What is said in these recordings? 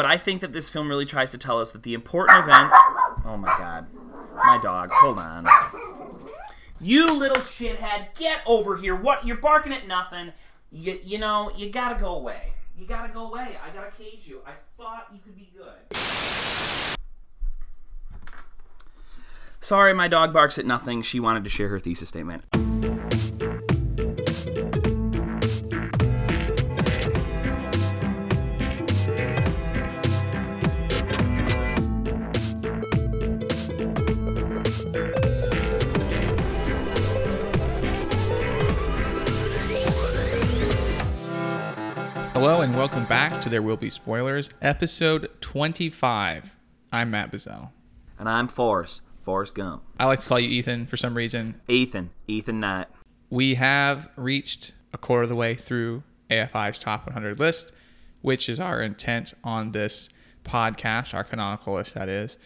but I think that this film really tries to tell us that the important events. Oh my god. My dog. Hold on. You little shithead, get over here. What? You're barking at nothing. You, you know, you gotta go away. You gotta go away. I gotta cage you. I thought you could be good. Sorry, my dog barks at nothing. She wanted to share her thesis statement. And welcome back to There Will Be Spoilers, episode 25. I'm Matt Bazell. And I'm Forrest. Forrest Gump. I like to call you Ethan for some reason. Ethan. Ethan Knight. We have reached a quarter of the way through AFI's top 100 list, which is our intent on this podcast, our canonical list, that is.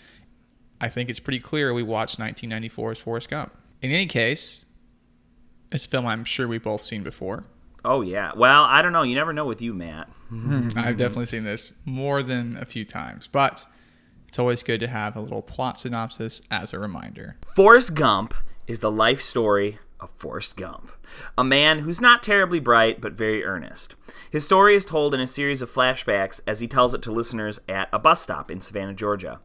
I think it's pretty clear we watched 1994's Forrest Gump. In any case, it's a film I'm sure we've both seen before. Oh yeah. Well, I don't know. You never know with you, Matt. I've definitely seen this more than a few times, but it's always good to have a little plot synopsis as a reminder. Forrest Gump is the life story of Forrest Gump, a man who's not terribly bright but very earnest. His story is told in a series of flashbacks as he tells it to listeners at a bus stop in Savannah, Georgia.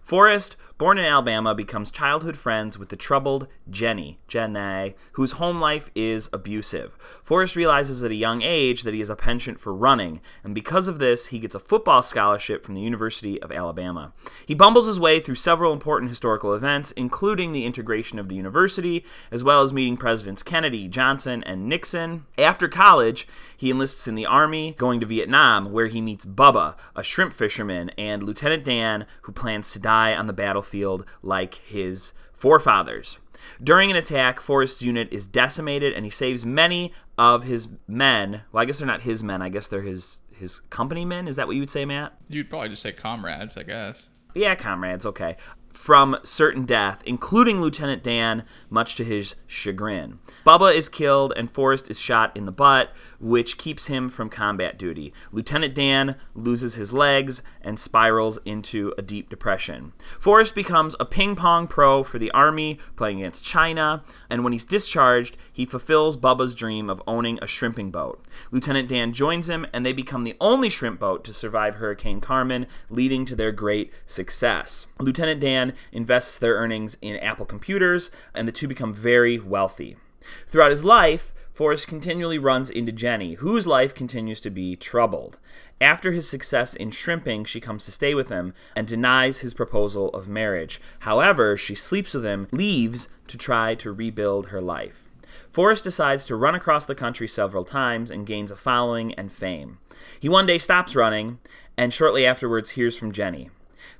Forrest, born in Alabama, becomes childhood friends with the troubled Jenny, Jenny, whose home life is abusive. Forrest realizes at a young age that he has a penchant for running, and because of this, he gets a football scholarship from the University of Alabama. He bumbles his way through several important historical events, including the integration of the university, as well as meeting Presidents Kennedy, Johnson, and Nixon. After college, he enlists in the Army, going to Vietnam, where he meets Bubba, a shrimp fisherman, and Lieutenant Dan, who plans to die on the battlefield like his forefathers. During an attack, Forrest's unit is decimated, and he saves many of his men. Well, I guess they're not his men. I guess they're his his company men. Is that what you would say, Matt? You'd probably just say comrades, I guess. Yeah, comrades. Okay. From certain death, including Lieutenant Dan, much to his chagrin. Bubba is killed, and Forrest is shot in the butt, which keeps him from combat duty. Lieutenant Dan loses his legs and spirals into a deep depression. Forrest becomes a ping pong pro for the Army, playing against China, and when he's discharged, he fulfills Bubba's dream of owning a shrimping boat. Lieutenant Dan joins him, and they become the only shrimp boat to survive Hurricane Carmen, leading to their great success. Lieutenant Dan invests their earnings in Apple computers, and the two become very wealthy. Throughout his life, Forrest continually runs into Jenny, whose life continues to be troubled. After his success in shrimping, she comes to stay with him and denies his proposal of marriage. However, she sleeps with him, leaves to try to rebuild her life. Forrest decides to run across the country several times and gains a following and fame. He one day stops running and shortly afterwards hears from Jenny.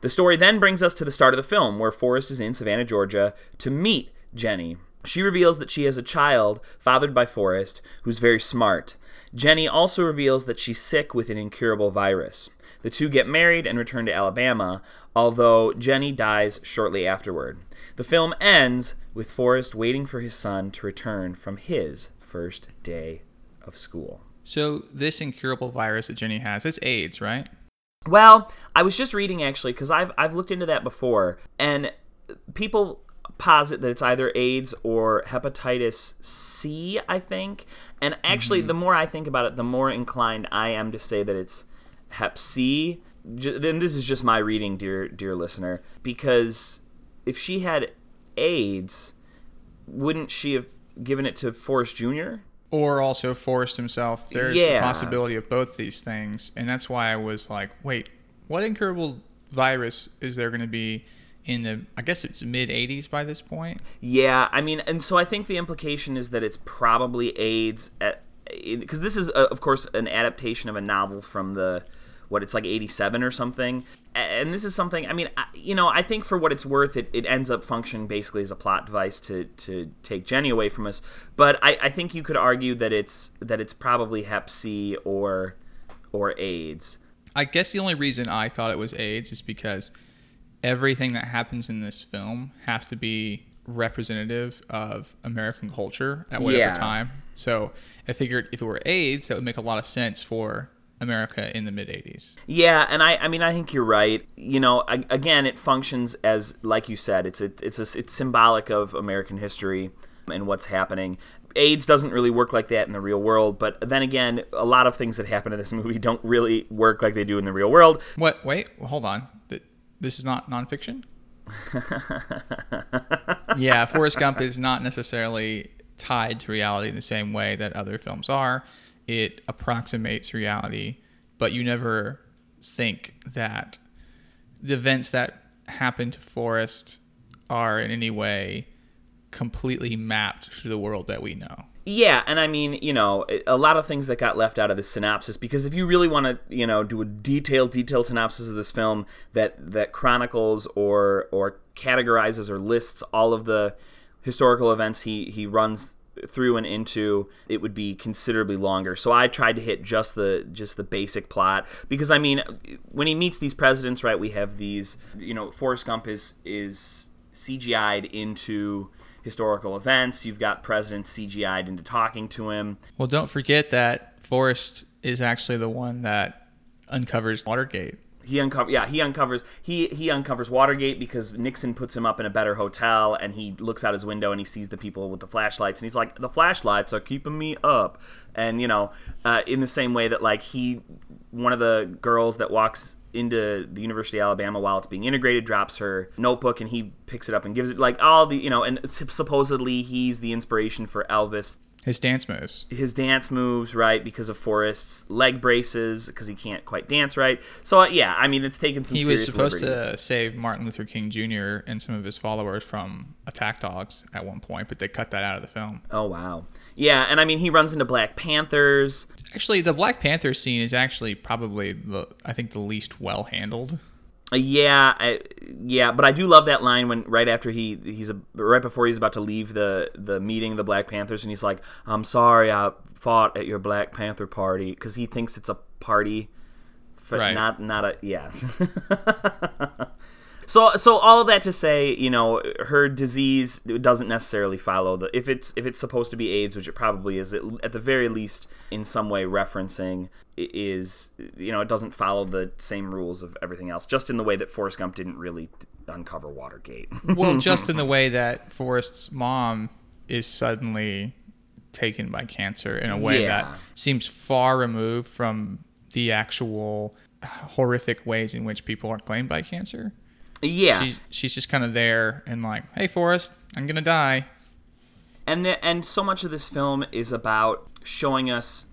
The story then brings us to the start of the film, where Forrest is in Savannah, Georgia, to meet Jenny. She reveals that she has a child fathered by Forrest who's very smart. Jenny also reveals that she's sick with an incurable virus. The two get married and return to Alabama, although Jenny dies shortly afterward. The film ends with Forrest waiting for his son to return from his first day of school. So, this incurable virus that Jenny has, it's AIDS, right? Well, I was just reading actually because I've I've looked into that before, and people posit that it's either AIDS or hepatitis C, I think. And actually, mm-hmm. the more I think about it, the more inclined I am to say that it's Hep C. Then this is just my reading, dear dear listener, because if she had AIDS, wouldn't she have given it to Forrest Jr.? Or also Forrest himself. There's yeah. a possibility of both these things, and that's why I was like, wait, what incurable virus is there going to be in the? I guess it's mid '80s by this point. Yeah, I mean, and so I think the implication is that it's probably AIDS at because this is, uh, of course, an adaptation of a novel from the what it's like 87 or something. And this is something i mean you know i think for what it's worth it, it ends up functioning basically as a plot device to, to take jenny away from us. But I, I think you could argue that it's that it's probably hep c or or aids. I guess the only reason i thought it was aids is because everything that happens in this film has to be representative of american culture at whatever yeah. time. So i figured if it were aids that would make a lot of sense for America in the mid 80s. Yeah, and I, I mean, I think you're right. You know, I, again, it functions as, like you said, it's a, it's a, it's symbolic of American history and what's happening. AIDS doesn't really work like that in the real world, but then again, a lot of things that happen in this movie don't really work like they do in the real world. What? Wait, hold on. This is not nonfiction. yeah, Forrest Gump is not necessarily tied to reality in the same way that other films are. It approximates reality, but you never think that the events that happen to Forrest are in any way completely mapped to the world that we know. Yeah, and I mean, you know, a lot of things that got left out of the synopsis because if you really want to, you know, do a detailed, detailed synopsis of this film that that chronicles or or categorizes or lists all of the historical events he he runs through and into it would be considerably longer so i tried to hit just the just the basic plot because i mean when he meets these presidents right we have these you know forrest gump is is cgi'd into historical events. You've got presidents CGI'd into talking to him. Well, don't forget that Forrest is actually the one that uncovers Watergate. He uncover yeah, he uncovers he he uncovers Watergate because Nixon puts him up in a better hotel and he looks out his window and he sees the people with the flashlights and he's like the flashlights are keeping me up. And you know, uh, in the same way that like he one of the girls that walks into the University of Alabama while it's being integrated, drops her notebook, and he picks it up and gives it like all the you know, and supposedly he's the inspiration for Elvis. His dance moves. His dance moves, right? Because of Forrest's leg braces, because he can't quite dance right. So uh, yeah, I mean, it's taken some. He was supposed liberties. to save Martin Luther King Jr. and some of his followers from attack dogs at one point, but they cut that out of the film. Oh wow, yeah, and I mean, he runs into Black Panthers. Actually, the Black Panther scene is actually probably the I think the least well handled. Yeah, I, yeah, but I do love that line when right after he he's a, right before he's about to leave the the meeting the Black Panthers and he's like, "I'm sorry, I fought at your Black Panther party" because he thinks it's a party, for, right. not not a yeah. So so all of that to say, you know, her disease doesn't necessarily follow the if it's if it's supposed to be AIDS, which it probably is, it, at the very least in some way referencing is you know it doesn't follow the same rules of everything else, just in the way that Forrest Gump didn't really uncover Watergate. well, just in the way that Forrest's mom is suddenly taken by cancer in a way yeah. that seems far removed from the actual horrific ways in which people are claimed by cancer. Yeah, she's, she's just kind of there and like, hey, Forrest, I'm gonna die. And the, and so much of this film is about showing us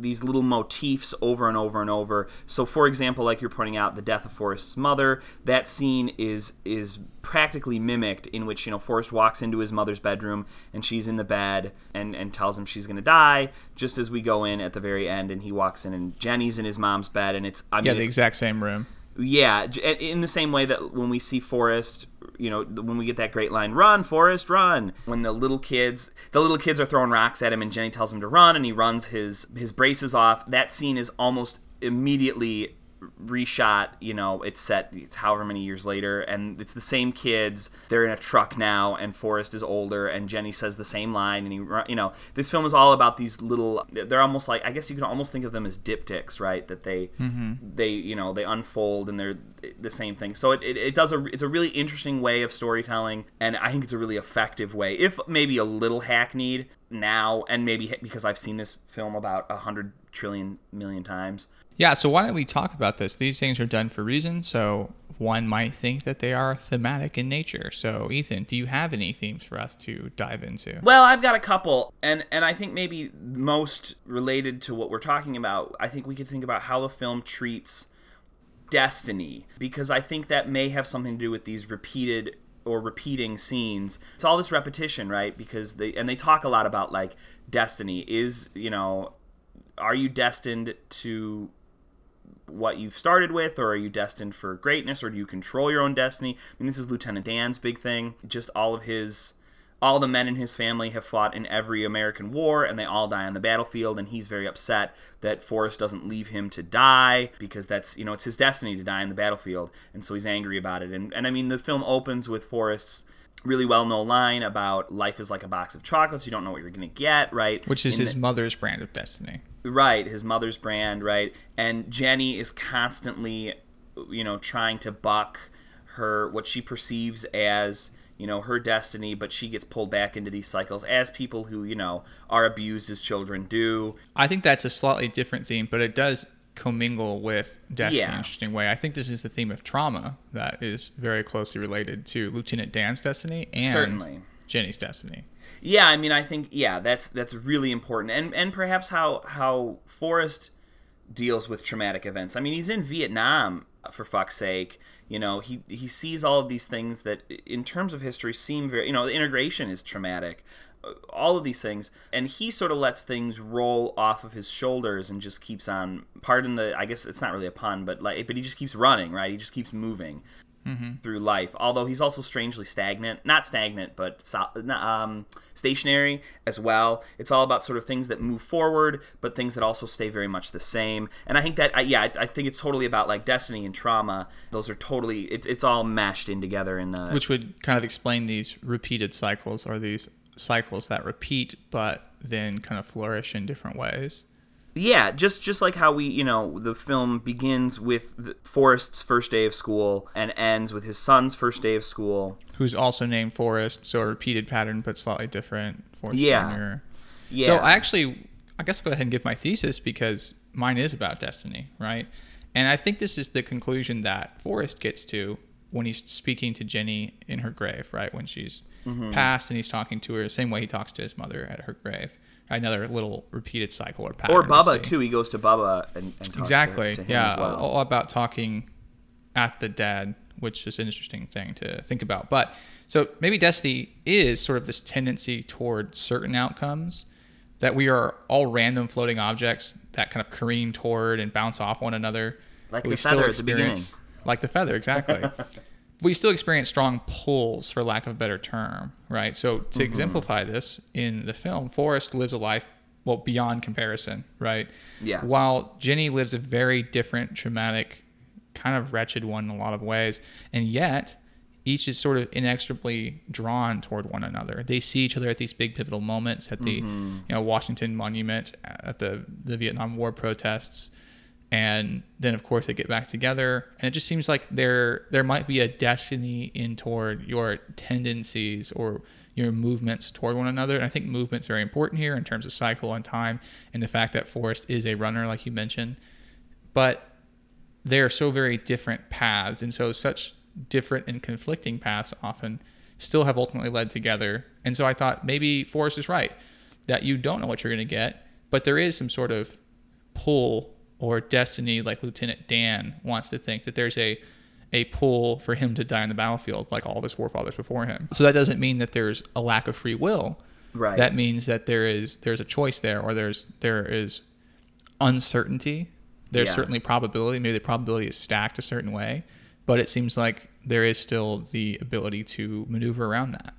these little motifs over and over and over. So, for example, like you're pointing out, the death of Forrest's mother, that scene is is practically mimicked in which you know Forrest walks into his mother's bedroom and she's in the bed and and tells him she's going to die. Just as we go in at the very end, and he walks in and Jenny's in his mom's bed, and it's I mean, yeah, the exact same room. Yeah, in the same way that when we see Forrest, you know, when we get that great line, "Run, Forrest, run!" When the little kids, the little kids are throwing rocks at him, and Jenny tells him to run, and he runs his his braces off. That scene is almost immediately reshot you know it's set it's however many years later and it's the same kids they're in a truck now and forrest is older and jenny says the same line and he you know this film is all about these little they're almost like i guess you can almost think of them as diptychs right that they mm-hmm. they you know they unfold and they're the same thing so it, it, it does a it's a really interesting way of storytelling and i think it's a really effective way if maybe a little hackneyed now and maybe because i've seen this film about a hundred trillion million times yeah, so why don't we talk about this? These things are done for reason, so one might think that they are thematic in nature. So, Ethan, do you have any themes for us to dive into? Well, I've got a couple, and and I think maybe most related to what we're talking about. I think we could think about how the film treats destiny, because I think that may have something to do with these repeated or repeating scenes. It's all this repetition, right? Because they and they talk a lot about like destiny is, you know, are you destined to what you've started with, or are you destined for greatness, or do you control your own destiny? I mean, this is Lieutenant Dan's big thing. Just all of his, all the men in his family have fought in every American war, and they all die on the battlefield, and he's very upset that Forrest doesn't leave him to die because that's, you know, it's his destiny to die in the battlefield, and so he's angry about it. And, and I mean, the film opens with Forrest's really well known line about life is like a box of chocolates. You don't know what you're going to get, right? Which is In his mother's brand of destiny. Right, his mother's brand, right? And Jenny is constantly, you know, trying to buck her what she perceives as, you know, her destiny, but she gets pulled back into these cycles as people who, you know, are abused as children do. I think that's a slightly different theme, but it does commingle with destiny in an interesting way. I think this is the theme of trauma that is very closely related to Lieutenant Dan's destiny and Certainly. Jenny's destiny. Yeah, I mean, I think yeah, that's that's really important, and and perhaps how how Forrest deals with traumatic events. I mean, he's in Vietnam for fuck's sake. You know, he he sees all of these things that, in terms of history, seem very. You know, the integration is traumatic. All of these things, and he sort of lets things roll off of his shoulders and just keeps on. Pardon the, I guess it's not really a pun, but like, but he just keeps running, right? He just keeps moving through life. Although he's also strangely stagnant, not stagnant, but so- um, stationary as well. It's all about sort of things that move forward, but things that also stay very much the same. And I think that, I, yeah, I, I think it's totally about like destiny and trauma. Those are totally, it, it's all mashed in together in the. Which would kind of explain these repeated cycles or these cycles that repeat but then kind of flourish in different ways. Yeah, just just like how we, you know, the film begins with Forrest's first day of school and ends with his son's first day of school. Who's also named Forrest, so a repeated pattern but slightly different. Forrest Yeah. Jr. Yeah. So I actually, I guess I'll go ahead and give my thesis because mine is about destiny, right? And I think this is the conclusion that Forrest gets to when he's speaking to Jenny in her grave, right? When she's Mm-hmm. passed and he's talking to her, the same way he talks to his mother at her grave. Another little repeated cycle or pattern. or Bubba too. He goes to Bubba and, and talks Exactly. to, to him yeah. as well. All about talking at the dead, which is an interesting thing to think about. But so maybe destiny is sort of this tendency toward certain outcomes that we are all random floating objects that kind of careen toward and bounce off one another. Like the feather at the beginning. Like the feather, exactly. we still experience strong pulls, for lack of a better term, right? So to Mm-hmm. exemplify this in the film, Forrest lives a life well beyond comparison, right? Yeah. While Jenny lives a very different, traumatic, kind of wretched one in a lot of ways, and yet each is sort of inextricably drawn toward one another. They see each other at these big pivotal moments at the Mm-hmm. you know Washington Monument, at the the Vietnam War protests, and then of course they get back together. And it just seems like there there might be a destiny in toward your tendencies or your movements toward one another. And I think movement's very important here in terms of cycle and time, and the fact that Forrest is a runner, like you mentioned, but they're so very different paths and so such different and conflicting paths often still have ultimately led together and so i thought maybe forrest is right that you don't know what you're going to get but there is some sort of pull or destiny like lieutenant dan wants to think that there's a a pull for him to die on the battlefield like all of his forefathers before him. So that doesn't mean that there's a lack of free will. Right. that means that there is there's a choice there or there's there is uncertainty. There's Yeah. certainly probability. Maybe the probability is stacked a certain way but it seems like there is still the ability to maneuver around that.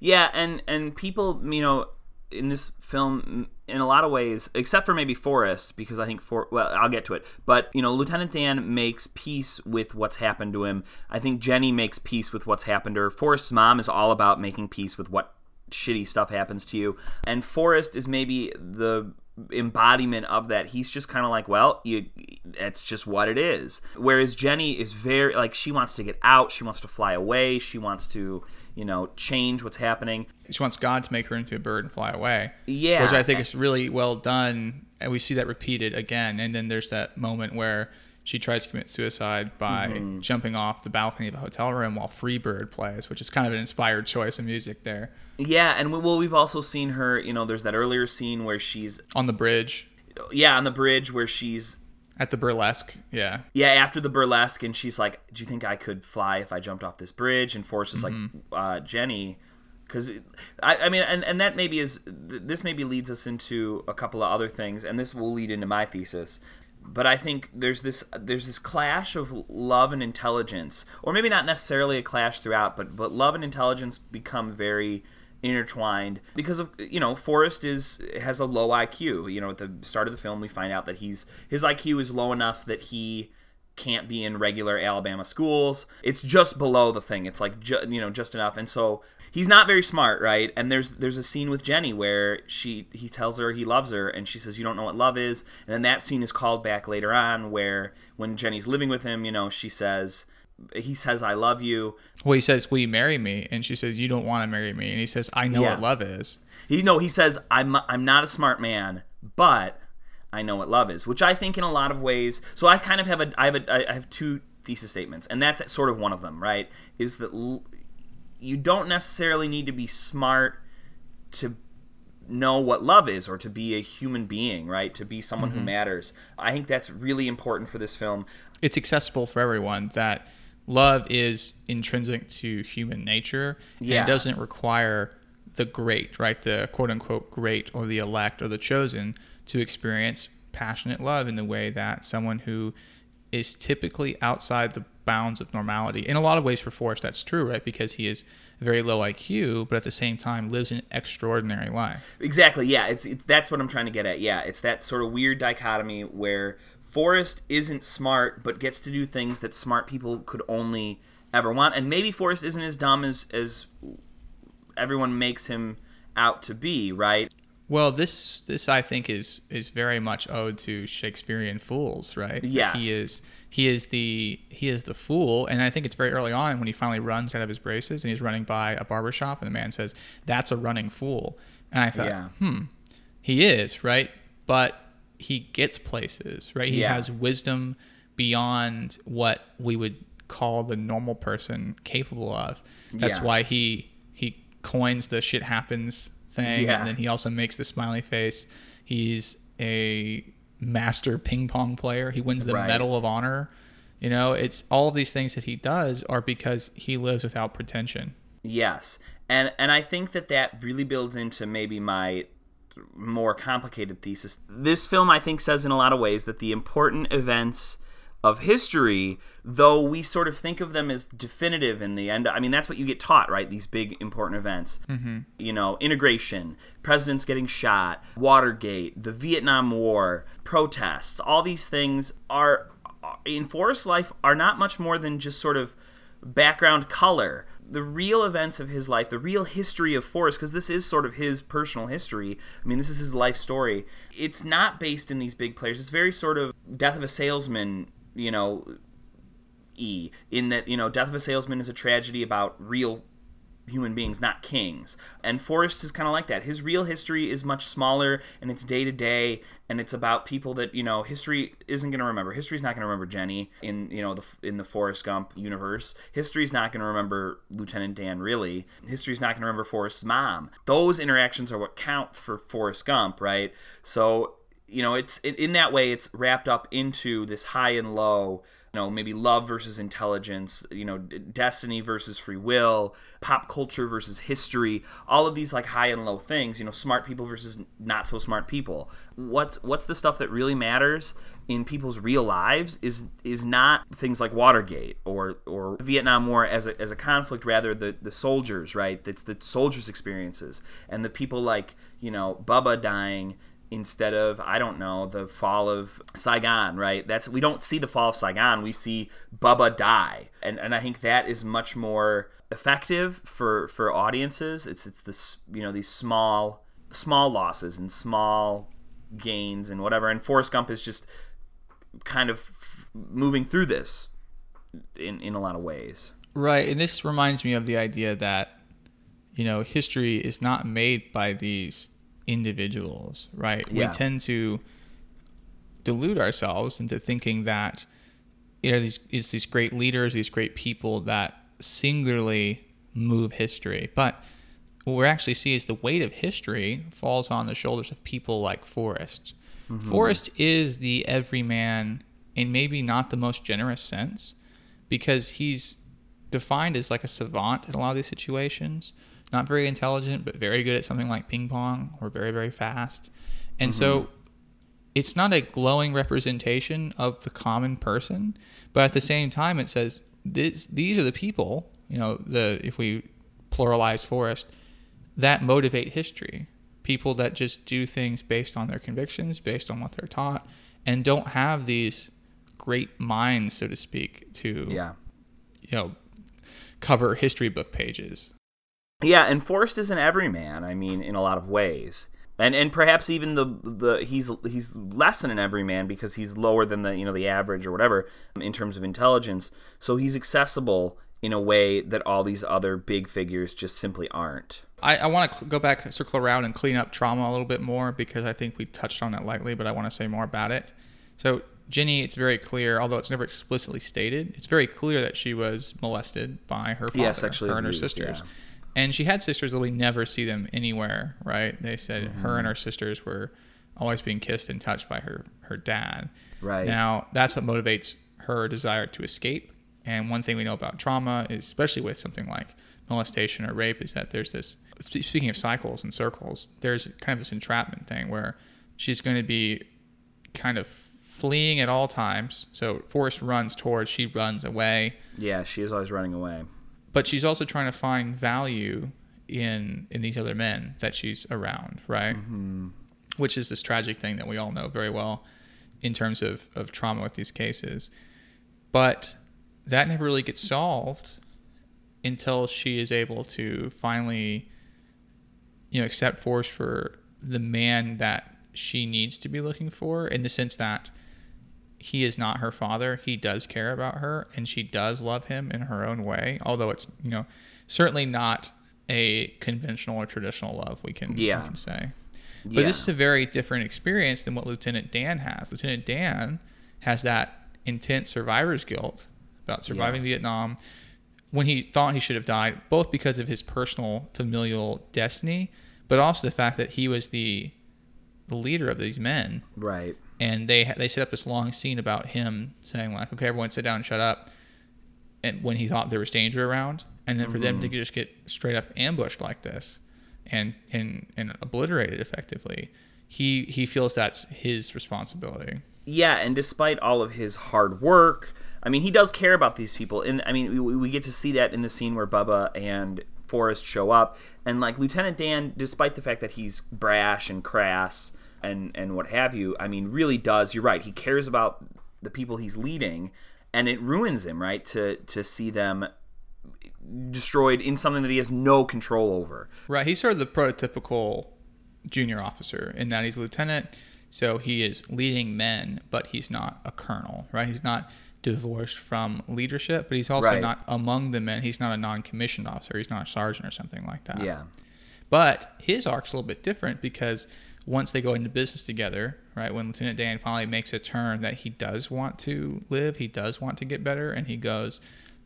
Yeah, and and people, you know, in this film, in a lot of ways, except for maybe Forrest, because I think for well, I'll get to it. But you know, Lieutenant Dan makes peace with what's happened to him. I think Jenny makes peace with what's happened to her. Forrest's mom is all about making peace with what shitty stuff happens to you, and Forrest is maybe the embodiment of that he's just kind of like well you it's just what it is. Whereas jenny is very like she wants to get out she wants to fly away she wants to you know change what's happening. She wants god to make her into a bird and fly away. Yeah. which i think is really well done and we see that repeated again. And then there's that moment where she tries to commit suicide by Mm-hmm. jumping off the balcony of a hotel room while freebird plays which is kind of an inspired choice of music there yeah and we, well we've also seen her you know there's that earlier scene where she's on the bridge yeah on the bridge where she's at the burlesque yeah yeah after the burlesque and she's like do you think i could fly if i jumped off this bridge and forrest is Mm-hmm. like uh, jenny because I, I mean and, and that maybe is this maybe leads us into a couple of other things and this will lead into my thesis but i think there's this there's this clash of love and intelligence or maybe not necessarily a clash throughout but but love and intelligence become very intertwined because of you know Forrest is has a low IQ. You know, at the start of the film, we find out that he's his IQ is low enough that he can't be in regular Alabama schools. It's just below the thing. It's like ju- you know just enough. And so he's not very smart, right? And there's there's a scene with Jenny where she he tells her he loves her, and she says you don't know what love is. And then that scene is called back later on, where when Jenny's living with him, you know, she says he says I love you. Well, he says, "Will you marry me?" And she says, "You don't want to marry me." And he says, "I know Yeah. what love is." He no, he says I'm I'm not a smart man, but I know what love is, which I think in a lot of ways. So I kind of have a I have a I have two thesis statements, and that's sort of one of them, right? Is that you don't necessarily need to be smart to know what love is or to be a human being, right? To be someone who mm-hmm. matters. I think that's really important for this film. It's accessible for everyone. That love is intrinsic to human nature. And Yeah. doesn't require the great, right? The quote unquote great or the elect or the chosen to experience passionate love in the way that someone who is typically outside the bounds of normality. In a lot of ways, for Forrest, that's true, right? Because he is very low IQ, but at the same time lives an extraordinary life. Exactly. Yeah, it's, it's that's what I'm trying to get at. Yeah, it's that sort of weird dichotomy where Forrest isn't smart but gets to do things that smart people could only ever want, and maybe Forrest isn't as dumb as as everyone makes him out to be. Right? Well, this this I think is is very much owed to Shakespearean fools, right? Yes. he is he is the he is the fool, and I think it's very early on when he finally runs out of his braces and he's running by a barber shop, and the man says, "That's a running fool," and I thought, Yeah. hmm, he is right, but he gets places, right? He Yeah. has wisdom beyond what we would call the normal person capable of. That's Yeah. why he he coins the shit happens thing, Yeah. and then he also makes the smiley face. He's a master ping pong player. He wins the Right. Medal of Honor. You know, it's all of these things that he does are because he lives without pretension. Yes, and and I think that that really builds into maybe my more complicated thesis. This film, I think, says in a lot of ways that the important events of history, though we sort of think of them as definitive in the end, I mean, that's what you get taught, right? These big important events. Mm-hmm. You know, integration, presidents getting shot, Watergate, the Vietnam War, protests, all these things are, in Forrest life, are not much more than just sort of background color. The real events of his life, the real history of Forrest, because this is sort of his personal history. I mean, this is his life story. It's not based in these big players. It's very sort of Death of a Salesman, you know, E, in that, you know, Death of a Salesman is a tragedy about real human beings, not kings. And Forrest is kind of like that. His real history is much smaller and it's day to day and it's about people that, you know, history isn't going to remember. History's not going to remember Jenny in, you know, the in the Forrest Gump universe. History's not going to remember Lieutenant Dan really. History's not going to remember Forrest's mom. Those interactions are what count for Forrest Gump, right? So, you know, it's it, in that way it's wrapped up into this high and low you know maybe love versus intelligence you know d- destiny versus free will pop culture versus history all of these like high and low things you know smart people versus not so smart people. What's what's the stuff that really matters in people's real lives is is not things like Watergate or or Vietnam War as a, as a conflict rather the the soldiers right? It's the soldiers experiences and the people like you know Bubba dying instead of I don't know the fall of Saigon, right? That's we don't see the fall of Saigon, we see Bubba die, and and I think that is much more effective for for audiences. It's it's this you know these small small losses and small gains and whatever. And Forrest Gump is just kind of f- moving through this in in a lot of ways. Right, and this reminds me of the idea that you know history is not made by these individuals, right? Yeah. We tend to delude ourselves into thinking that you know these it's these great leaders, these great people that singularly move history, but what we actually see is the weight of history falls on the shoulders of people like Forrest. Mm-hmm. Forrest is the everyman in maybe not the most generous sense because he's defined as like a savant in a lot of these situations. Not very intelligent, but very good at something like ping pong or very, very fast. And so mm-hmm. it's not a glowing representation of the common person, but at the same time, it says this, these are the people, you know, the if we pluralize Forrest, that motivate history. People that just do things based on their convictions, based on what they're taught, and don't have these great minds, so to speak, to Yeah. you know cover history book pages. Yeah, and Forrest is an everyman. I mean, in a lot of ways, and and perhaps even the the he's he's less than an everyman because he's lower than the you know the average or whatever um, in terms of intelligence. So he's accessible in a way that all these other big figures just simply aren't. I, I want to cl- go back, circle around, and clean up trauma a little bit more because I think we touched on it lightly, but I want to say more about it. So Jenny, it's very clear, although it's never explicitly stated, it's very clear that she was molested by her father, sexually her and her sisters. yeah. And she had sisters, but we never see them anywhere, right? They said Mm-hmm. her and her sisters were always being kissed and touched by her her dad. Right. Now, that's what motivates her desire to escape. And one thing we know about trauma, is, especially with something like molestation or rape, is that there's this. Speaking of cycles and circles, there's kind of this entrapment thing where she's going to be kind of fleeing at all times. So Forrest runs towards, she runs away, Yeah, she is always running away. But she's also trying to find value in in these other men that she's around, right? Mm-hmm. Which is this tragic thing that we all know very well in terms of of trauma with these cases. But that never really gets solved until she is able to finally you know accept Forrest for the man that she needs to be looking for in the sense that he is not her father. He does care about her and she does love him in her own way, although it's, you know, certainly not a conventional or traditional love we can, we can say. But Yeah. this is a very different experience than what Lieutenant Dan has. Lieutenant Dan has that intense survivor's guilt about surviving Vietnam when he thought he should have died, both because of his personal familial destiny, but also the fact that he was the the leader of these men Right. And they they set up this long scene about him saying like, "Okay, everyone, sit down and shut up," and when he thought there was danger around, and then for them to mm-hmm. just get straight up ambushed like this, and and and obliterated effectively, he he feels that's his responsibility. Yeah, and despite all of his hard work, I mean, he does care about these people. And I mean, we, we get to see that in the scene where Bubba and Forrest show up. And like Lieutenant Dan, despite the fact that he's brash and crass and, and what have you, I mean, really does, you're right, he cares about the people he's leading. And it ruins him, right, to, to see them destroyed in something that he has no control over. Right. He's sort of the prototypical junior officer in that he's a lieutenant, so he is leading men, but he's not a colonel, right? He's not divorced from leadership, but he's also Right. not among the men. He's not a non-commissioned officer. He's not a sergeant or something like that. Yeah. But his arc's a little bit different because once they go into business together, right, when Lieutenant Dan finally makes a turn that he does want to live, he does want to get better, and he goes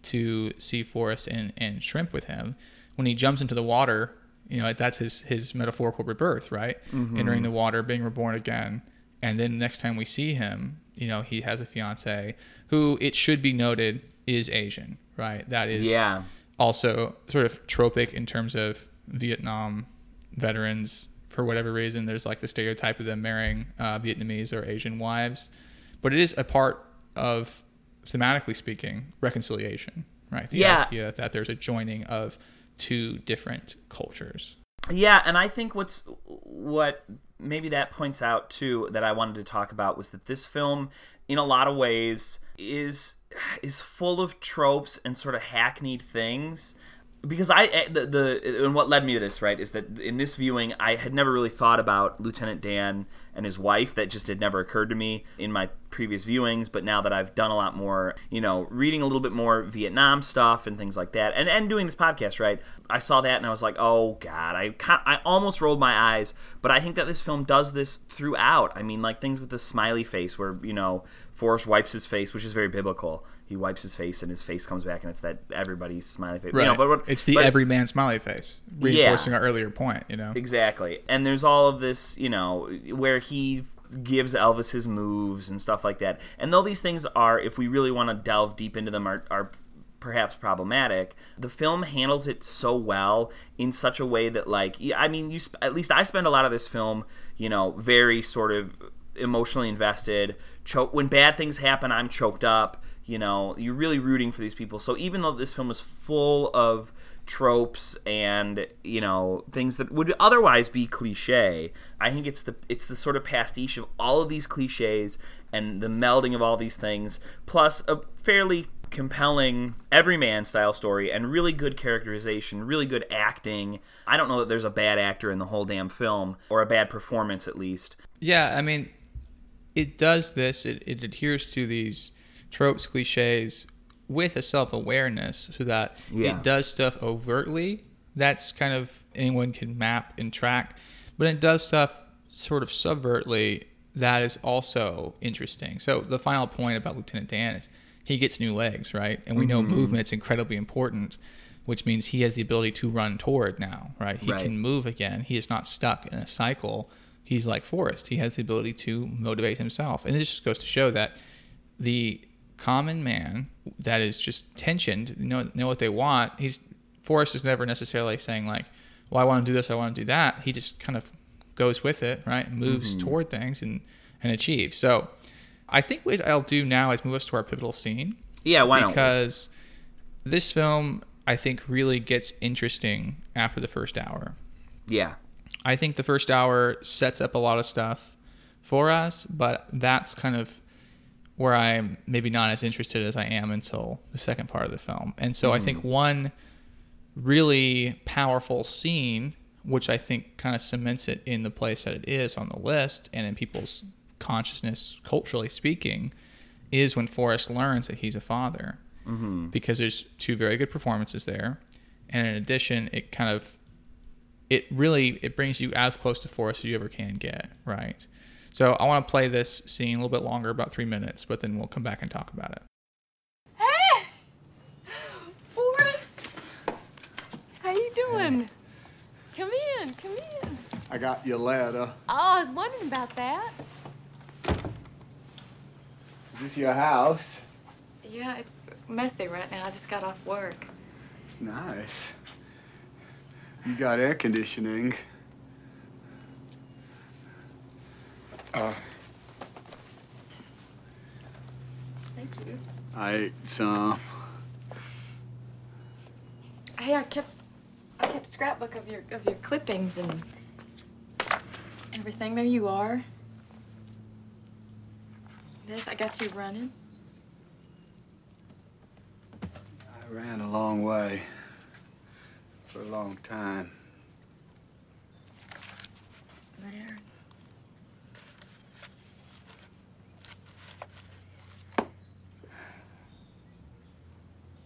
to see Forrest and, and shrimp with him. When he jumps into the water, you know, that's his, his metaphorical rebirth, right? Mm-hmm. Entering the water, being reborn again. And then next time we see him, you know, he has a fiance who, it should be noted, is Asian, right? That is Yeah. also sort of tropic in terms of Vietnam veterans. For whatever reason, there's like the stereotype of them marrying uh, Vietnamese or Asian wives, but it is a part of, thematically speaking, reconciliation, right? The Yeah. idea that there's a joining of two different cultures. Yeah, and I think what's what maybe that points out too that I wanted to talk about was that this film, in a lot of ways, is is full of tropes and sort of hackneyed things. Because I eh, the, the and what led me to this right is that in this viewing I had never really thought about Lieutenant Dan and his wife. That just had never occurred to me in my previous viewings. But now that I've done a lot more you know reading a little bit more Vietnam stuff and things like that and and doing this podcast right I saw that and I was like oh god I I almost rolled my eyes. But I think that this film does this throughout. I mean like things with the smiley face where you know Forrest wipes his face which is very biblical he wipes his face and his face comes back and it's that everybody's smiley face you know, but what, it's the but- everyman smiley face, reinforcing our earlier point. You know, Exactly. And there's all of this, you know, where he gives Elvis his moves and stuff like that. And though these things are, if we really want to delve deep into them, are, are perhaps problematic, the film handles it so well in such a way that, like, I mean, you sp- at least I spend a lot of this film, you know, very sort of emotionally invested. Choke when bad things happen, I'm choked up. You know, you're really rooting for these people. So even though this film is full of tropes and you know things that would otherwise be cliche i think it's the it's the sort of pastiche of all of these cliches and the melding of all these things plus a fairly compelling everyman style story and really good characterization, really good acting. I don't know that there's a bad actor in the whole damn film or a bad performance at least. Yeah, I mean, it does this. It, it adheres to these tropes, cliches with a self awareness, so that Yeah. it does stuff overtly. That's kind of anyone can map and track, but it does stuff sort of subvertly that is also interesting. So the final point about Lieutenant Dan is he gets new legs, right? And we know Mm-hmm. movement's incredibly important, which means he has the ability to run toward now, right? He Right. can move again. He is not stuck in a cycle. He's like Forrest. He has the ability to motivate himself. And this just goes to show that the common man that is just tensioned, know, know what they want. He's Forrest is never necessarily saying like, "Well, I want to do this, I want to do that." He just kind of goes with it, right? Moves mm-hmm. toward things and and achieves. So, I think what I'll do now is move us to our pivotal scene Yeah, why because this film I think really gets interesting after the first hour. Yeah. I think the first hour sets up a lot of stuff for us, but that's kind of where I'm maybe not as interested as I am until the second part of the film. And so I think one really powerful scene, which I think kind of cements it in the place that it is on the list and in people's consciousness, culturally speaking, is when Forrest learns that he's a father. Mm-hmm. Because there's two very good performances there. And in addition, it kind of it really it brings you as close to Forrest as you ever can get, right? So I want to play this scene a little bit longer, about three minutes, but then we'll come back and talk about it. Hey! Forrest! How you doing? Come in, come in. I got your letter. Oh, I was wondering about that. Is this your house? Yeah, it's messy right now. I just got off work. It's nice. You got air conditioning. Uh, Thank you. I some. Hey, I kept I kept scrapbook of your of your clippings and everything. There you are. This I got you running. I ran a long way. For a long time. There.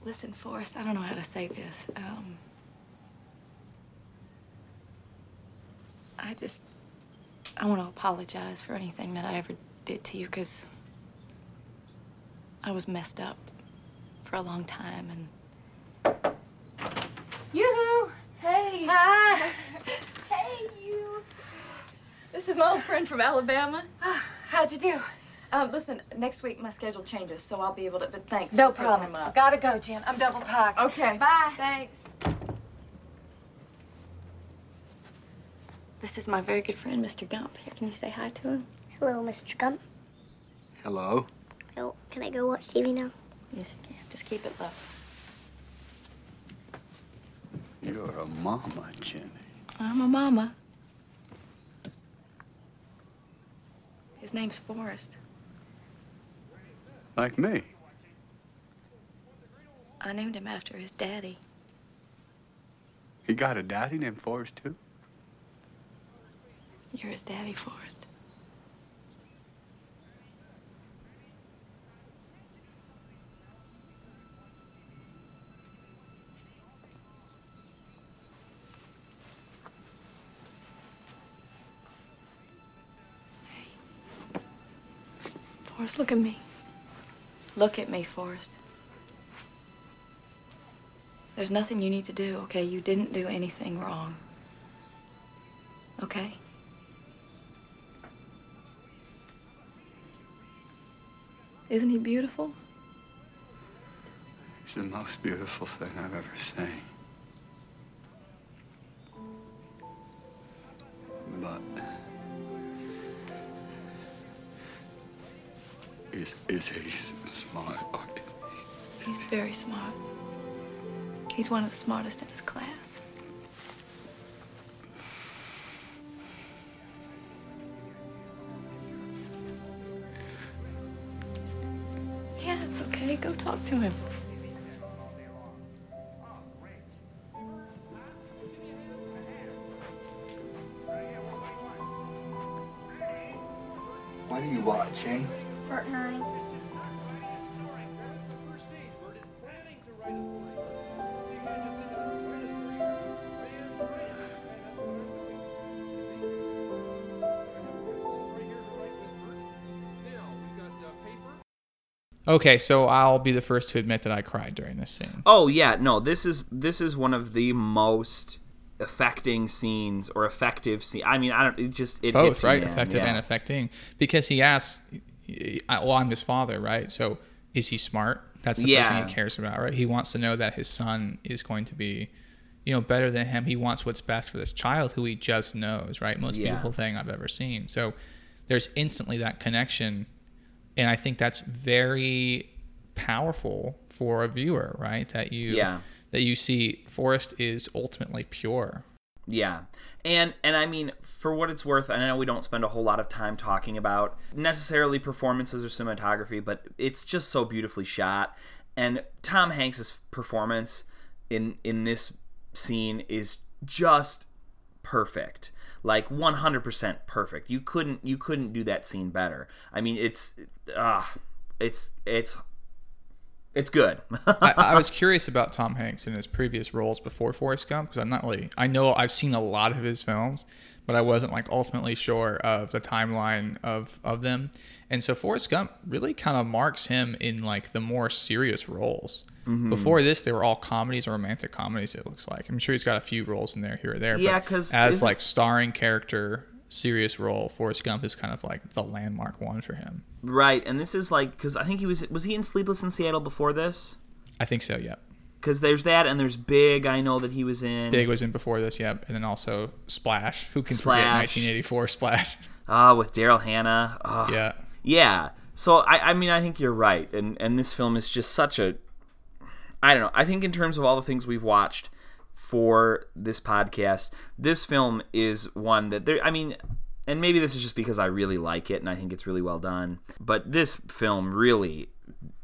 Listen, Forrest, I don't know how to say this. Um, I just, I want to apologize for anything that I ever did to you because I was messed up for a long time and. Yoo-hoo! Hey! Hi! hey, you! This is my old friend from Alabama. How'd you do? Um, listen, next week my schedule changes, so I'll be able to. But thanks. No for problem. him up. Gotta go, Jen. I'm double packed. Okay. Bye. Thanks. This is my very good friend, Mr. Gump. Here, can you say hi to him? Hello, Mr. Gump. Hello? Oh, can I go watch TV now? Yes, you can. Just keep it low. You're a mama, Jenny. I'm a mama. His name's Forrest. Like me. I named him after his daddy. He got a daddy named Forrest, too? You're his daddy, Forrest. Hey. Forrest, look at me. Look at me, Forrest. There's nothing you need to do, okay? You didn't do anything wrong. Okay? Isn't he beautiful? He's the most beautiful thing I've ever seen. Is is he smart? He's very smart. He's one of the smartest in his class. Yeah, it's okay. Go talk to him. Okay, so I'll be the first to admit that I cried during this scene. Oh yeah, no, this is this is one of the most affecting scenes or effective scene. I mean, I don't. It just it Both, right? man. Effective Yeah. and affecting. Because he asks, well, I'm his father, right? So is he smart? That's the first thing he cares about, right? He wants to know that his son is going to be, you know, better than him. He wants what's best for this child who he just knows, right? Most Yeah. beautiful thing I've ever seen. So there's instantly that connection. And I think that's very powerful for a viewer, right? That you Yeah. that you see Forrest is ultimately pure. Yeah. And and I mean, for what it's worth, I know we don't spend a whole lot of time talking about necessarily performances or cinematography, but it's just so beautifully shot. And Tom Hanks's performance in in this scene is just perfect. Like 100% perfect. You couldn't you couldn't do that scene better. I mean, it's ah it's it's it's good. I, I was curious about Tom Hanks in his previous roles before Forrest Gump because I'm not really. I know I've seen a lot of his films, but I wasn't like ultimately sure of the timeline of of them. And so Forrest Gump really kind of marks him in like the more serious roles. Mm-hmm. Before this, they were all comedies or romantic comedies. It looks like I'm sure he's got a few roles in there here or there. Yeah, because as like starring character, serious role, Forrest Gump is kind of like the landmark one for him. right. And this is like cuz I think he was was he in Sleepless in Seattle before this? I think so. Yeah. Cuz there's that and there's Big I know that he was in. Big was in before this, yep, and then also Splash. Who can Splash. forget 1984 Splash? Ah, with Daryl Hannah. Ah. yeah, Yeah. So I, I mean I think you're right, and and this film is just such a I don't know. I think in terms of all the things we've watched for this podcast, this film is one that there. I mean, and maybe this is just because I really like it and I think it's really well done. But this film really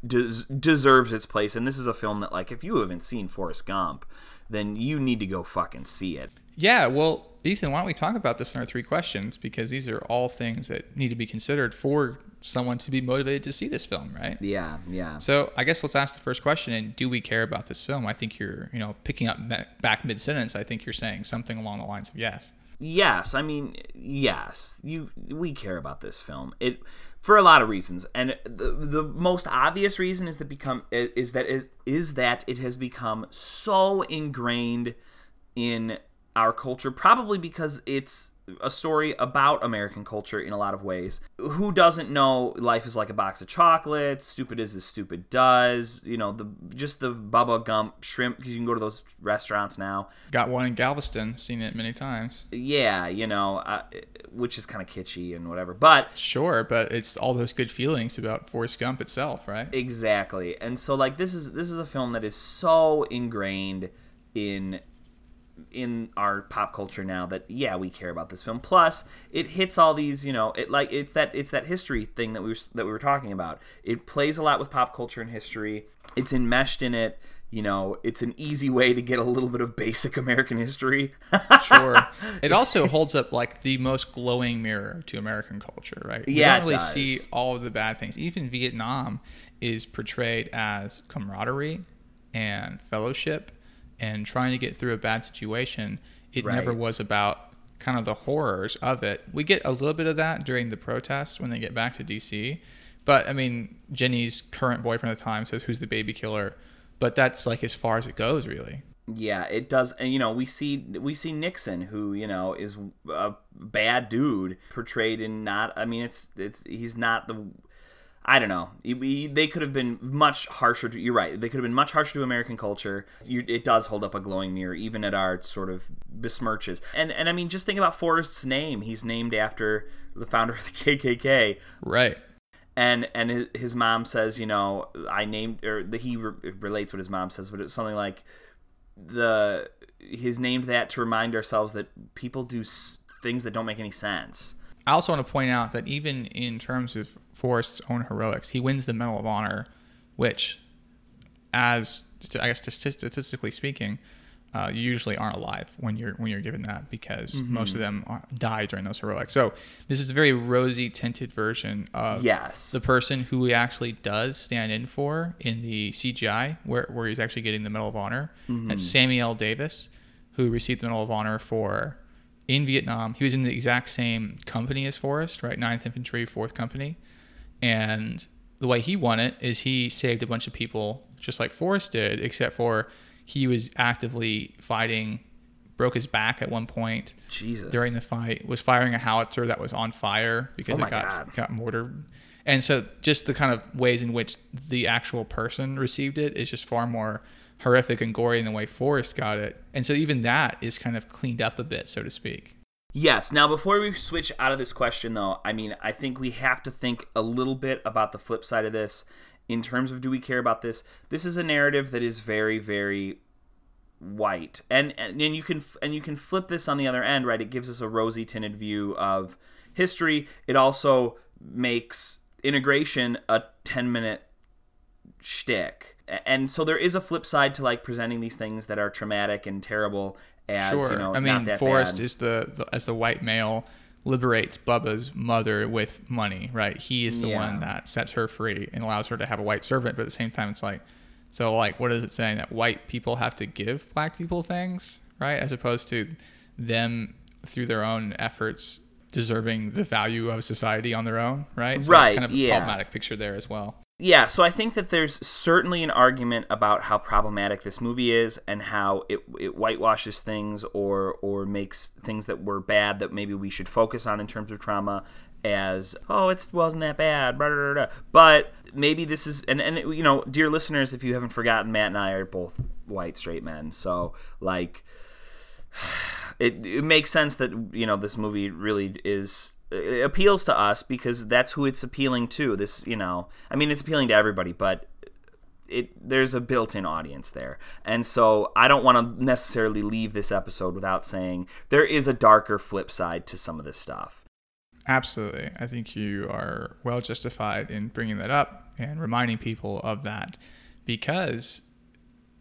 des- deserves its place, and this is a film that like if you haven't seen Forrest Gump, then you need to go fucking see it. yeah. Well, Ethan, why don't we talk about this in our three questions because these are all things that need to be considered for someone to be motivated to see this film, right? Yeah, yeah. So I guess let's ask the first question: And do we care about this film? I think you're, you know, picking up back mid sentence. I think you're saying something along the lines of yes. yes i mean yes you we care about this film it for a lot of reasons. And the, the most obvious reason is that become is that is, is that it has become so ingrained in our culture probably because it's a story about American culture in a lot of ways. Who doesn't know life is like a box of chocolates? Stupid is as stupid does. You know the just the Bubba Gump shrimp because you can go to those restaurants now. Got one in Galveston. Seen it many times. Yeah, you know, uh, which is kind of kitschy and whatever. But Sure, but it's all those good feelings about Forrest Gump itself, right? exactly, and so like this is this is a film that is so ingrained in in our pop culture now that yeah we care about this film plus it hits all these you know it like it's that it's that history thing that we were that we were talking about it plays a lot with pop culture and history it's enmeshed in it you know it's an easy way to get a little bit of basic american history sure. It also holds up like the most glowing mirror to American culture, right? Yeah, don't really see all of the bad things. Even Vietnam is portrayed as camaraderie and fellowship and trying to get through a bad situation. It never was about kind of the horrors of it. We get a little bit of that during the protests when they get back to DC. But I mean, Jenny's current boyfriend at the time says, Who's the baby killer? But that's like as far as it goes, really. Yeah, it does, and you know we see we see Nixon, who you know is a bad dude, portrayed in not. I mean, it's it's he's not the. I don't know. He- he- they could have been much harsher. To, you're right. They could have been much harsher to American culture. You, it does hold up a glowing mirror, even at our sort of besmirches. And and I mean, just think about Forrest's name. He's named after the founder of the KKK Right. and and his, his mom says, you know, I named or the, he re- relates what his mom says, but it's something like the he's named that to remind ourselves that people do s- things that don't make any sense. I also want to point out that even in terms of Forrest's own heroics, he wins the Medal of Honor, which, as I guess statistically speaking, uh, you usually aren't alive when you're when you're given that because most of them are, die during those heroics. So this is a very rosy tinted version of Yes. the person who he actually does stand in for in the CGI, where where he's actually getting the Medal of Honor. That's Sammy L. Davis, who received the Medal of Honor for in Vietnam. He was in the exact same company as Forrest, right? 9th Infantry, 4th Company. And the way he won it is he saved a bunch of people just like Forrest did, except for he was actively fighting, broke his back at one point Jesus. during the fight, was firing a howitzer that was on fire because Oh it got, God. got mortared. And so just the kind of ways in which the actual person received it is just far more horrific and gory than the way Forrest got it. And so even that is kind of cleaned up a bit, so to speak. Yes. Now, before we switch out of this question, though, I mean, I think we have to think a little bit about the flip side of this in terms of do we care about this? This is a narrative that is very, very white, and and, and you can and you can flip this on the other end, right? It gives us a rosy tinted view of history. It also makes integration a ten minute shtick. And so there is a flip side to like presenting these things that are traumatic and terrible as Sure. you know I mean, Forrest bad. is the, the as the white male liberates Bubba's mother with money, right? He is the Yeah. one that sets her free and allows her to have a white servant, but at the same time it's like so like what is it saying that white people have to give black people things, right? As opposed to them through their own efforts deserving the value of society on their own, right? So Right, It's kind of a yeah. problematic picture there as well. Yeah, so I think that there's certainly an argument about how problematic this movie is and how it, it whitewashes things or or makes things that were bad that maybe we should focus on in terms of trauma as oh it wasn't that bad blah, blah, blah, but maybe this is and and you know dear listeners if you haven't forgotten Matt and I are both white straight men. So like it, it makes sense that you know this movie really is it appeals to us because that's who it's appealing to this you know i mean it's appealing to everybody but it there's a built-in audience there and so i don't want to necessarily leave this episode without saying there is a darker flip side to some of this stuff Absolutely. I think you are well justified in bringing that up and reminding people of that because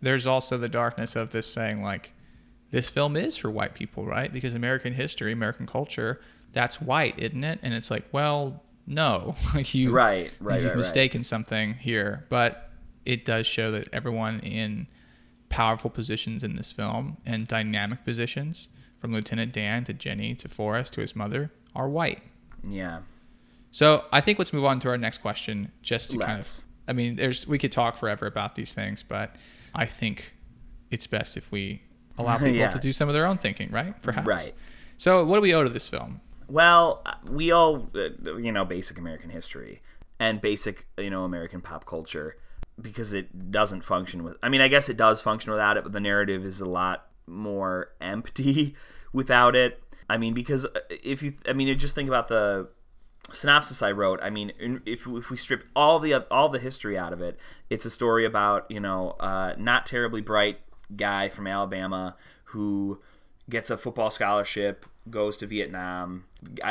there's also the darkness of this saying, like, this film is for white people, right? Because American history, American culture, that's white, isn't it? And it's like, well, no. Like you, Right, right, You've right, right. mistaken something here. But it does show that everyone in powerful positions in this film and dynamic positions, from Lieutenant Dan to Jenny to Forrest to his mother, are white. yeah So I think let's move on to our next question, just to kind of. I mean, there's we could talk forever about these things, but I think it's best if we allow people Yeah. to do some of their own thinking, right? Perhaps. Right. So what do we owe to this film? Well, we all, uh, you know, basic American history and basic, you know, American pop culture because it doesn't function with. I mean, I guess it does function without it, but the narrative is a lot more empty without it. I mean, because uh, if you, I mean, just think about the synopsis I wrote. I mean, if if we strip all the all the history out of it, it's a story about you know, uh, not terribly bright guy from Alabama who gets a football scholarship, goes to Vietnam,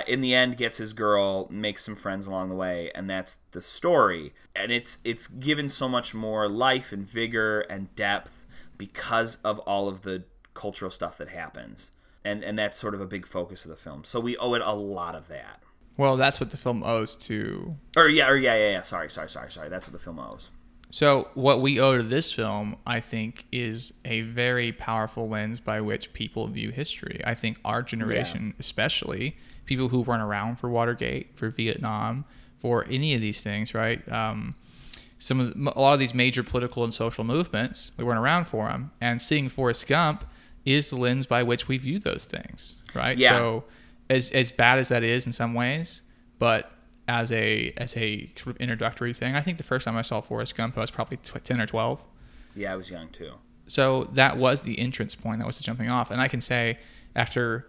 in the end gets his girl, makes some friends along the way, and that's the story. And it's it's given so much more life and vigor and depth because of all of the cultural stuff that happens. And and that's sort of a big focus of the film. So we owe it a lot of that. Well, that's what the film owes to. Or yeah, or yeah, yeah, yeah. Sorry, sorry, sorry, sorry. That's what the film owes. So what we owe to this film, I think, is a very powerful lens by which people view history. I think our generation, especially people who weren't around for Watergate, for Vietnam, for any of these things, right? Um, some of the, a lot of these major political and social movements, we weren't around for them, and seeing Forrest Gump is the lens by which we view those things, right? Yeah. So, as as bad as that is in some ways, but as a as a sort of introductory thing, I think the first time I saw Forrest Gump, I was probably tw- ten or twelve. Yeah, I was young too. So that was the entrance point. That was the jumping off. And I can say, after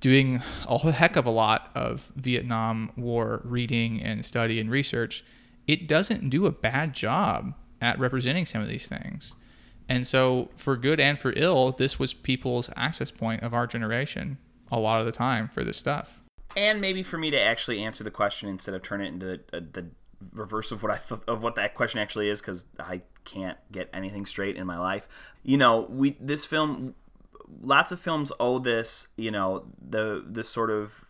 doing a whole heck of a lot of Vietnam War reading and study and research, it doesn't do a bad job at representing some of these things. And so, for good and for ill, this was people's access point of our generation a lot of the time for this stuff. And maybe for me to actually answer the question instead of turn it into the, uh, the reverse of what I th- of what that question actually is because I can't get anything straight in my life. You know, we this film lots of films owe this, you know, the the sort of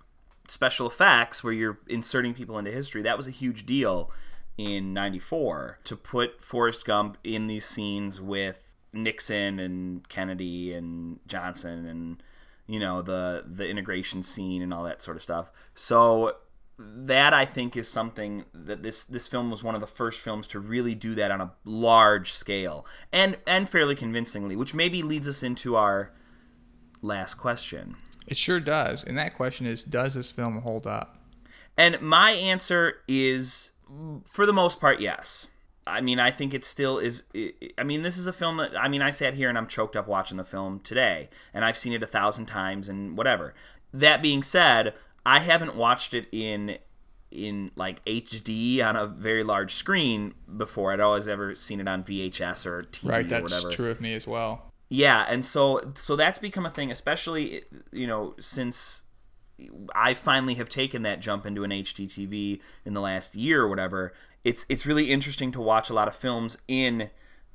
special effects where you're inserting people into history. That was a huge deal in 94 to put Forrest Gump in these scenes with Nixon and Kennedy and Johnson and you know the the integration scene and all that sort of stuff. So that I think is something that this this film was one of the first films to really do that on a large scale and and fairly convincingly, which maybe leads us into our last question. It sure does. And that question is Does this film hold up? And my answer is, for the most part, yes. I mean, I think it still is. I mean, this is a film that, I mean, I sat here and I'm choked up watching the film today, and I've seen it a thousand times and whatever. That being said, I haven't watched it in in like HD on a very large screen before. I'd always ever seen it on VHS or TV Right, or that's whatever. true of me as well. Yeah, and so so that's become a thing, especially you know since I finally have taken that jump into an HD TV in the last year or whatever. It's it's really interesting to watch a lot of films in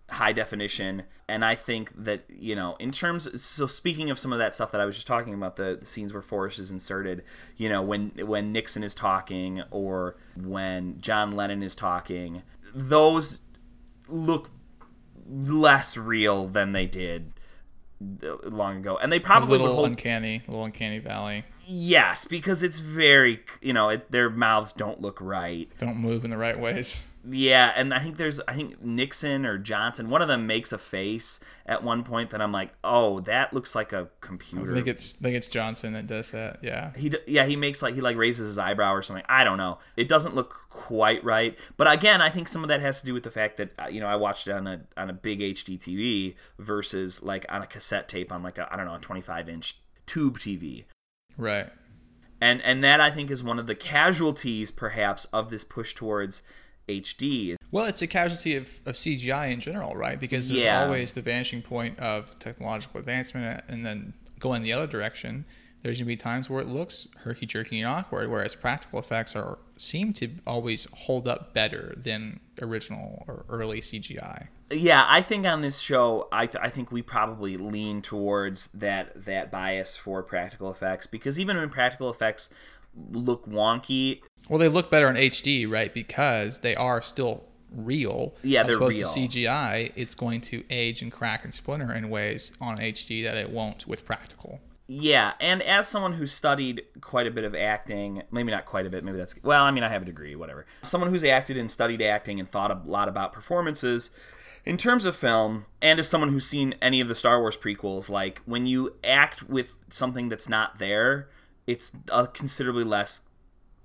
high definition and i think that you know in terms so speaking of some of that stuff that i was just talking about the, the scenes where forrest is inserted you know when when nixon is talking or when john lennon is talking those look less real than they did long ago and they A probably would little hold uncanny, a little uncanny valley. Yes because it's very you know it, their mouths don't look right Don't move in the right ways. yeah, and I think there's I think Nixon or Johnson, one of them makes a face at one point that I'm like, oh, that looks like a computer. think it's I think it's Johnson that does that. Yeah. he yeah he makes like he like raises his eyebrow or something. I don't know. It doesn't look quite right. But again, I think some of that has to do with the fact that uh, you know I watched it on a on a big HD TV versus like on a cassette tape on like a I don't know a 25 inch tube TV. Right. And and that I think is one of the casualties perhaps of this push towards HD. Well, it's a casualty of, of CGI in general, right? Because there's Yeah. always the vanishing point of technological advancement, and then going the other direction. There's gonna be times where it looks herky jerky and awkward, whereas practical effects are seem to always hold up better than original or early CGI. yeah i think on this show I, th- I think we probably lean towards that that bias for practical effects because even when practical effects look wonky Well, they look better in HD, right? Because they are still real. Yeah, As they're opposed real. to CGI, it's going to age and crack and splinter in ways on HD that it won't with practical. Yeah and as someone who studied quite a bit of acting maybe not quite a bit maybe that's well i mean i have a degree whatever someone who's acted and studied acting and thought a lot about performances in terms of film and as someone who's seen any of the star wars prequels like when you act with something that's not there it's a considerably less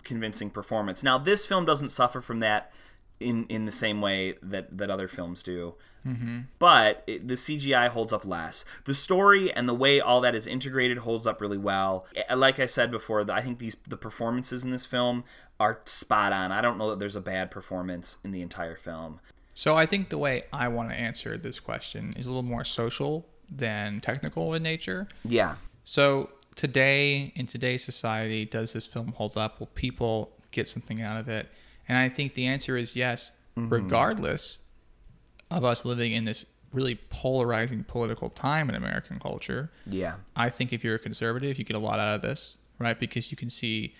convincing performance. Now, this film doesn't suffer from that in in the same way that that other films do. Mm-hmm. But it, the CGI holds up less. The story and the way all that is integrated holds up really well. Like I said before, I think these the performances in this film are spot on. I don't know that there's a bad performance in the entire film. So I think the way I want to answer this question is a little more social than technical in nature. Yeah. So today, in today's society, does this film hold up? Will people get something out of it? And I think the answer is yes, mm-hmm. regardless of us living in this really polarizing political time in American culture. Yeah. I think if you're a conservative, you get a lot out of this, right? Because you can see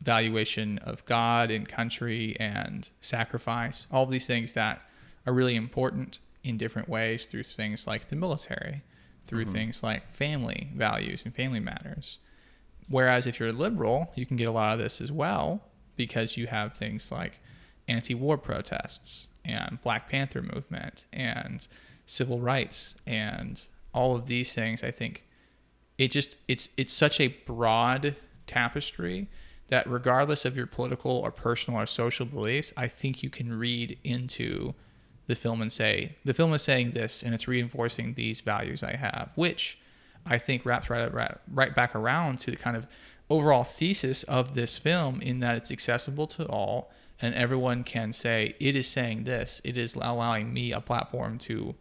valuation of God and country and sacrifice, all these things that are really important in different ways through things like the military, through mm-hmm. things like family values and family matters. Whereas if you're a liberal, you can get a lot of this as well because you have things like anti-war protests and Black Panther movement and civil rights and all of these things. I think it just it's it's such a broad tapestry that regardless of your political or personal or social beliefs, I think you can read into the film and say the film is saying this and it's reinforcing these values I have, which I think wraps right right, right back around to the kind of overall thesis of this film in that it's accessible to all and everyone can say it is saying this. It is allowing me a platform to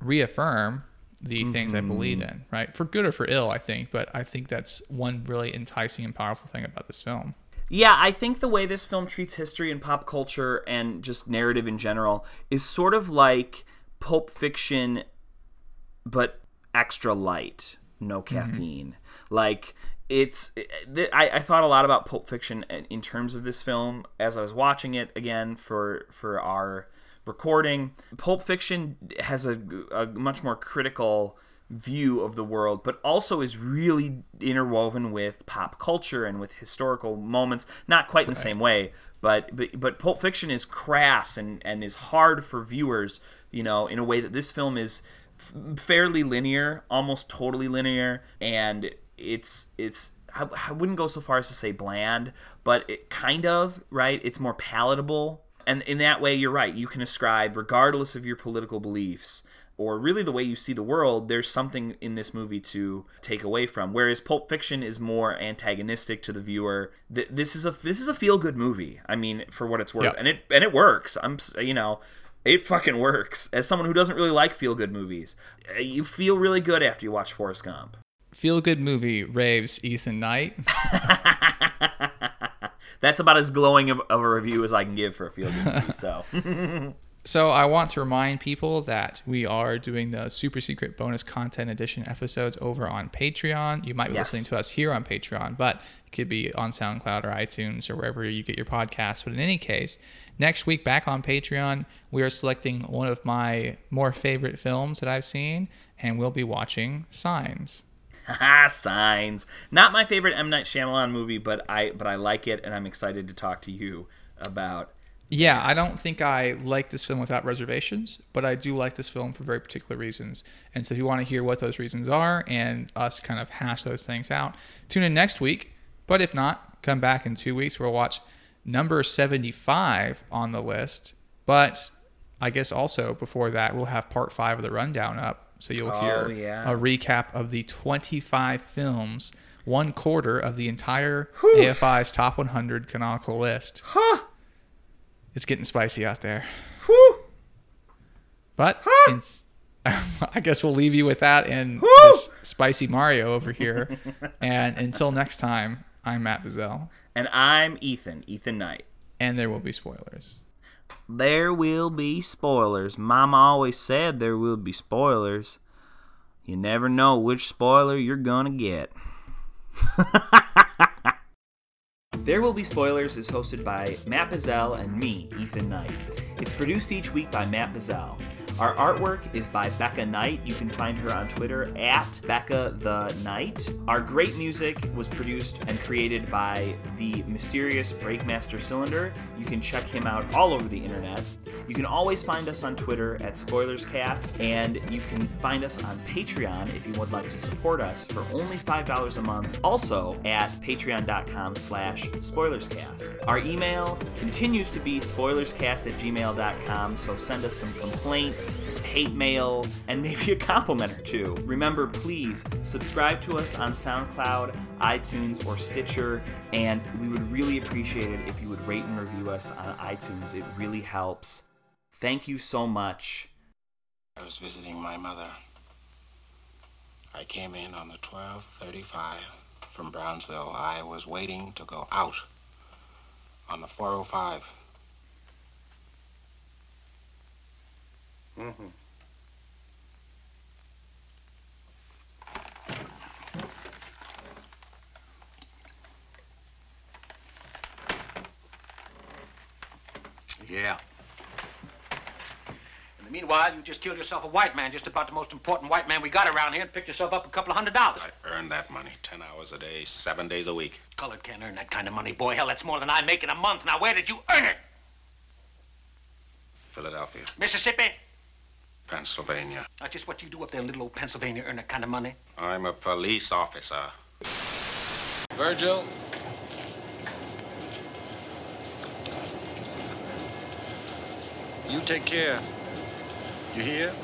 reaffirm the things I believe mm-hmm. in, right? For good or for ill, I think, but I think that's one really enticing and powerful thing about this film. Yeah, I think the way this film treats history and pop culture and just narrative in general is sort of like Pulp Fiction, but extra light. no mm-hmm. caffeine. Like it's I, I thought a lot about Pulp Fiction in- terms of this film as I was watching it again for for our recording. Pulp Fiction has a, a much more critical view of the world, but also is really interwoven with pop culture and with historical moments. Not quite in the same way, but but but Pulp Fiction is crass and and is hard for viewers, you know, in a way that this film is f- fairly linear, almost totally linear, and it's it's I, I wouldn't go so far as to say bland, but it kind of right. It's more palatable, and in that way, you're right. You can ascribe, regardless of your political beliefs or really the way you see the world, there's something in this movie to take away from. Whereas Pulp Fiction is more antagonistic to the viewer. Th- This is a this is a feel good movie. I mean, for what it's worth, and it and it works. I'm you know. It fucking works. As someone who doesn't really like feel good movies, uh, you feel really good after you watch Forrest Gump. Feel good movie raves Ethan Knight. That's about as glowing of, of a review as I can give for a feel good movie. So, So I want to remind people that we are doing the super secret bonus content edition episodes over on Patreon. You might be Yes. listening to us here on Patreon, but it could be on SoundCloud or iTunes or wherever you get your podcasts. But in any case, next week back on Patreon, we are selecting one of my more favorite films that I've seen, and we'll be watching Signs. signs. Not my favorite M Night Shyamalan movie, but I but I like it, and I'm excited to talk to you about. Yeah, I don't think I like this film without reservations, but I do like this film for very particular reasons. And so if you want to hear what those reasons are and us kind of hash those things out, tune in next week. But if not, come back in two weeks. We'll watch number 75 on the list. But I guess also before that, we'll have part five of the rundown up. So you'll Oh, hear yeah. a recap of the 25 films, one quarter of the entire AFI's top 100 canonical list. It's getting spicy out there. Whew. But in, I guess we'll leave you with that and this spicy Mario over here. and until next time, I'm Matt Bazell, And I'm Ethan, Ethan Knight. and there will be spoilers. There will be spoilers. Mama always said there will be spoilers. You never know which spoiler you're gonna get. There Will Be Spoilers is hosted by Matt Bazell and me, Ethan Knight. It's produced each week by Matt Bazell. Our artwork is by Becca Knight. You can find her on Twitter at Becca the Knight. Our great music was produced and created by the mysterious Breakmaster Cylinder. You can check him out all over the internet. You can always find us on Twitter at SpoilersCast, and you can find us on Patreon if you would like to support us for only $5 a month. Also at patreon.com slash spoilerscast. Our email continues to be spoilerscast at gmail.com, so send us some complaints, hate mail, and maybe a compliment or two. Remember, please subscribe to us on SoundCloud, iTunes, or Stitcher, and we would really appreciate it if you would rate and review us on iTunes. It really helps. Thank you so much. I was visiting my mother. I came in on the 1235 from Brownsville. I was waiting to go out on the 405. Mm-hmm. Yeah. In the meanwhile, you just killed yourself a white man, just about the most important white man we got around here, and picked yourself up a couple of hundred dollars. I earned that money 10 hours a day, seven days a week. Colored can't earn that kind of money, boy. Hell, that's more than I make in a month. Now, where did you earn it? Philadelphia, Mississippi? Pennsylvania. Now, just what you do up there in little old Pennsylvania, earn that kind of money? I'm a police officer. Virgil? You take care. You hear?